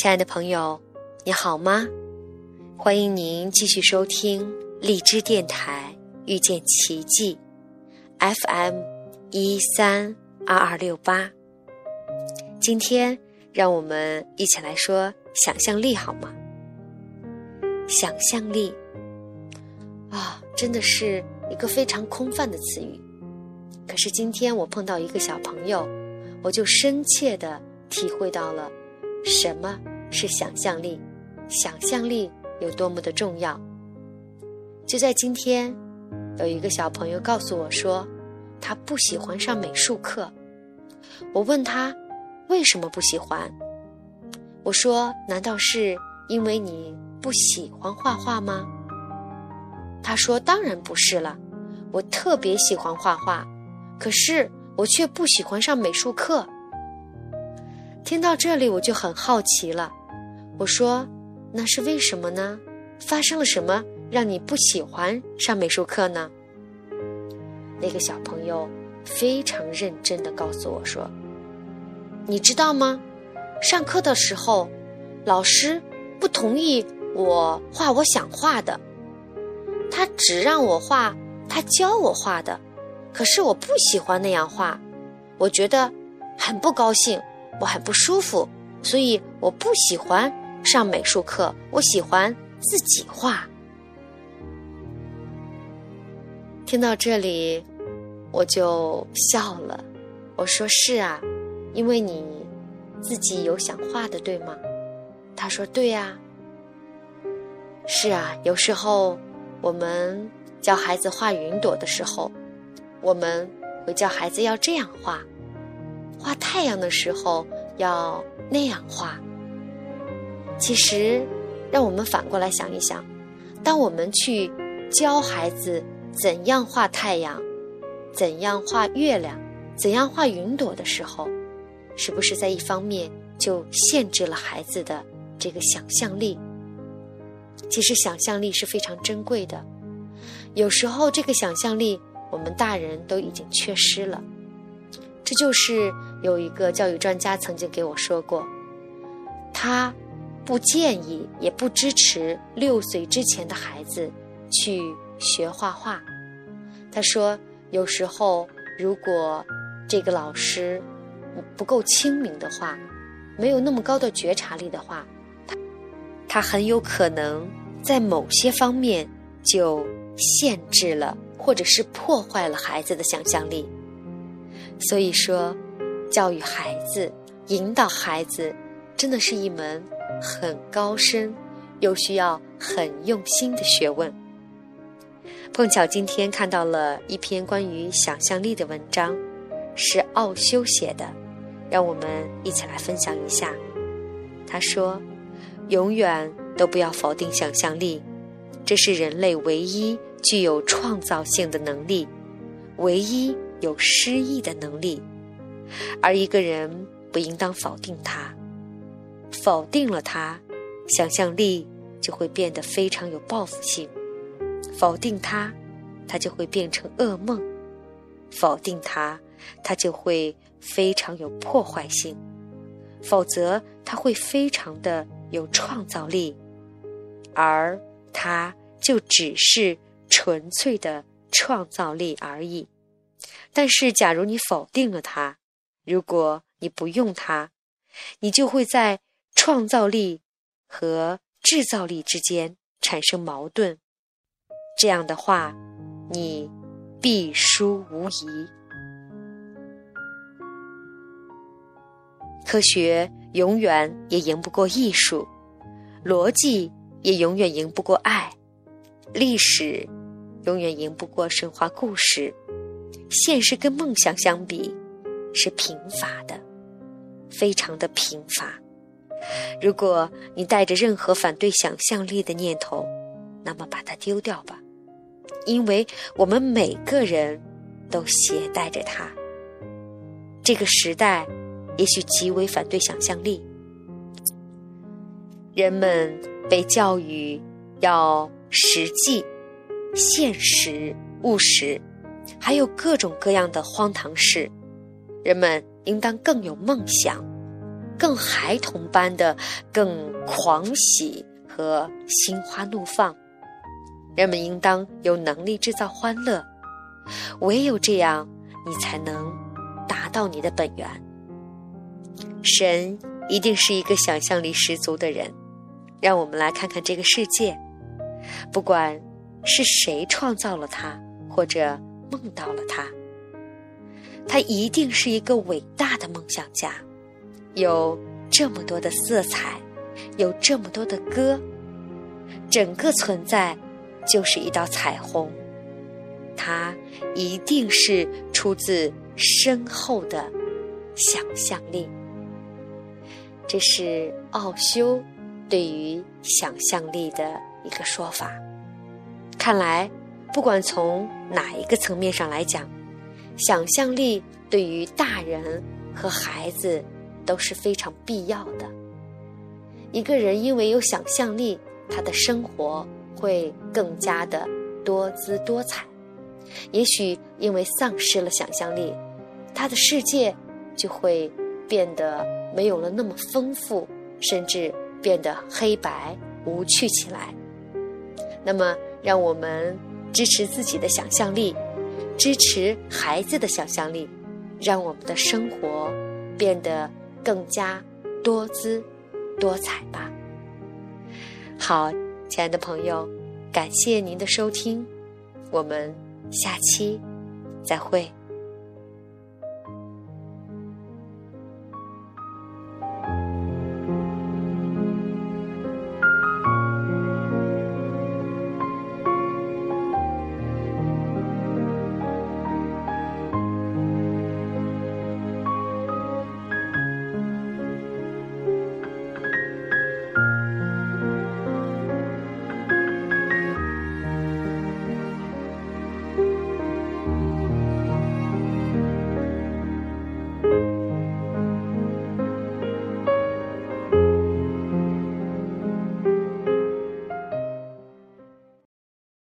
亲爱的朋友，你好吗？欢迎您继续收听荔枝电台遇见奇迹，FM 一三二二六八。今天让我们一起来说想象力好吗？想象力啊，真的是一个非常空泛的词语。可是今天我碰到一个小朋友，我就深切的体会到了什么。是想象力，想象力有多么的重要。就在今天，有一个小朋友告诉我说，他不喜欢上美术课。我问他为什么不喜欢？我说：难道是因为你不喜欢画画吗？他说：当然不是了，我特别喜欢画画，可是我却不喜欢上美术课。听到这里，我就很好奇了。我说：“那是为什么呢？发生了什么让你不喜欢上美术课呢？”那个小朋友非常认真的告诉我说：“你知道吗？上课的时候，老师不同意我画我想画的，他只让我画他教我画的，可是我不喜欢那样画，我觉得很不高兴，我很不舒服，所以我不喜欢。”上美术课，我喜欢自己画。听到这里，我就笑了。我说：“是啊，因为你自己有想画的，对吗？”他说：“对呀。”是啊，有时候我们教孩子画云朵的时候，我们会教孩子要这样画；画太阳的时候要那样画。其实，让我们反过来想一想：当我们去教孩子怎样画太阳、怎样画月亮、怎样画云朵的时候，是不是在一方面就限制了孩子的这个想象力？其实，想象力是非常珍贵的。有时候，这个想象力我们大人都已经缺失了。这就是有一个教育专家曾经给我说过，他。不建议，也不支持六岁之前的孩子去学画画。他说，有时候如果这个老师不够清明的话，没有那么高的觉察力的话，他他很有可能在某些方面就限制了，或者是破坏了孩子的想象力。所以说，教育孩子、引导孩子，真的是一门。很高深，又需要很用心的学问。碰巧今天看到了一篇关于想象力的文章，是奥修写的，让我们一起来分享一下。他说：“永远都不要否定想象力，这是人类唯一具有创造性的能力，唯一有诗意的能力，而一个人不应当否定他。”否定了他，想象力就会变得非常有报复性；否定他，他就会变成噩梦；否定他，他就会非常有破坏性；否则，他会非常的有创造力，而他就只是纯粹的创造力而已。但是，假如你否定了他，如果你不用它，你就会在。创造力和制造力之间产生矛盾，这样的话，你必输无疑。科学永远也赢不过艺术，逻辑也永远赢不过爱，历史永远赢不过神话故事，现实跟梦想相比是贫乏的，非常的贫乏。如果你带着任何反对想象力的念头，那么把它丢掉吧，因为我们每个人都携带着它。这个时代也许极为反对想象力，人们被教育要实际、现实、务实，还有各种各样的荒唐事。人们应当更有梦想。更孩童般的、更狂喜和心花怒放。人们应当有能力制造欢乐，唯有这样，你才能达到你的本源。神一定是一个想象力十足的人。让我们来看看这个世界，不管是谁创造了它，或者梦到了它，他一定是一个伟大的梦想家。有这么多的色彩，有这么多的歌，整个存在就是一道彩虹。他一定是出自深厚的想象力。这是奥修对于想象力的一个说法。看来，不管从哪一个层面上来讲，想象力对于大人和孩子都是非常必要的。一个人因为有想象力，他的生活会更加的多姿多彩。也许因为丧失了想象力，他的世界就会变得。没有了那么丰富，甚至变得黑白无趣起来。那么，让我们支持自己的想象力，支持孩子的想象力，让我们的生活变得更加多姿多彩吧。好，亲爱的朋友，感谢您的收听，我们下期再会。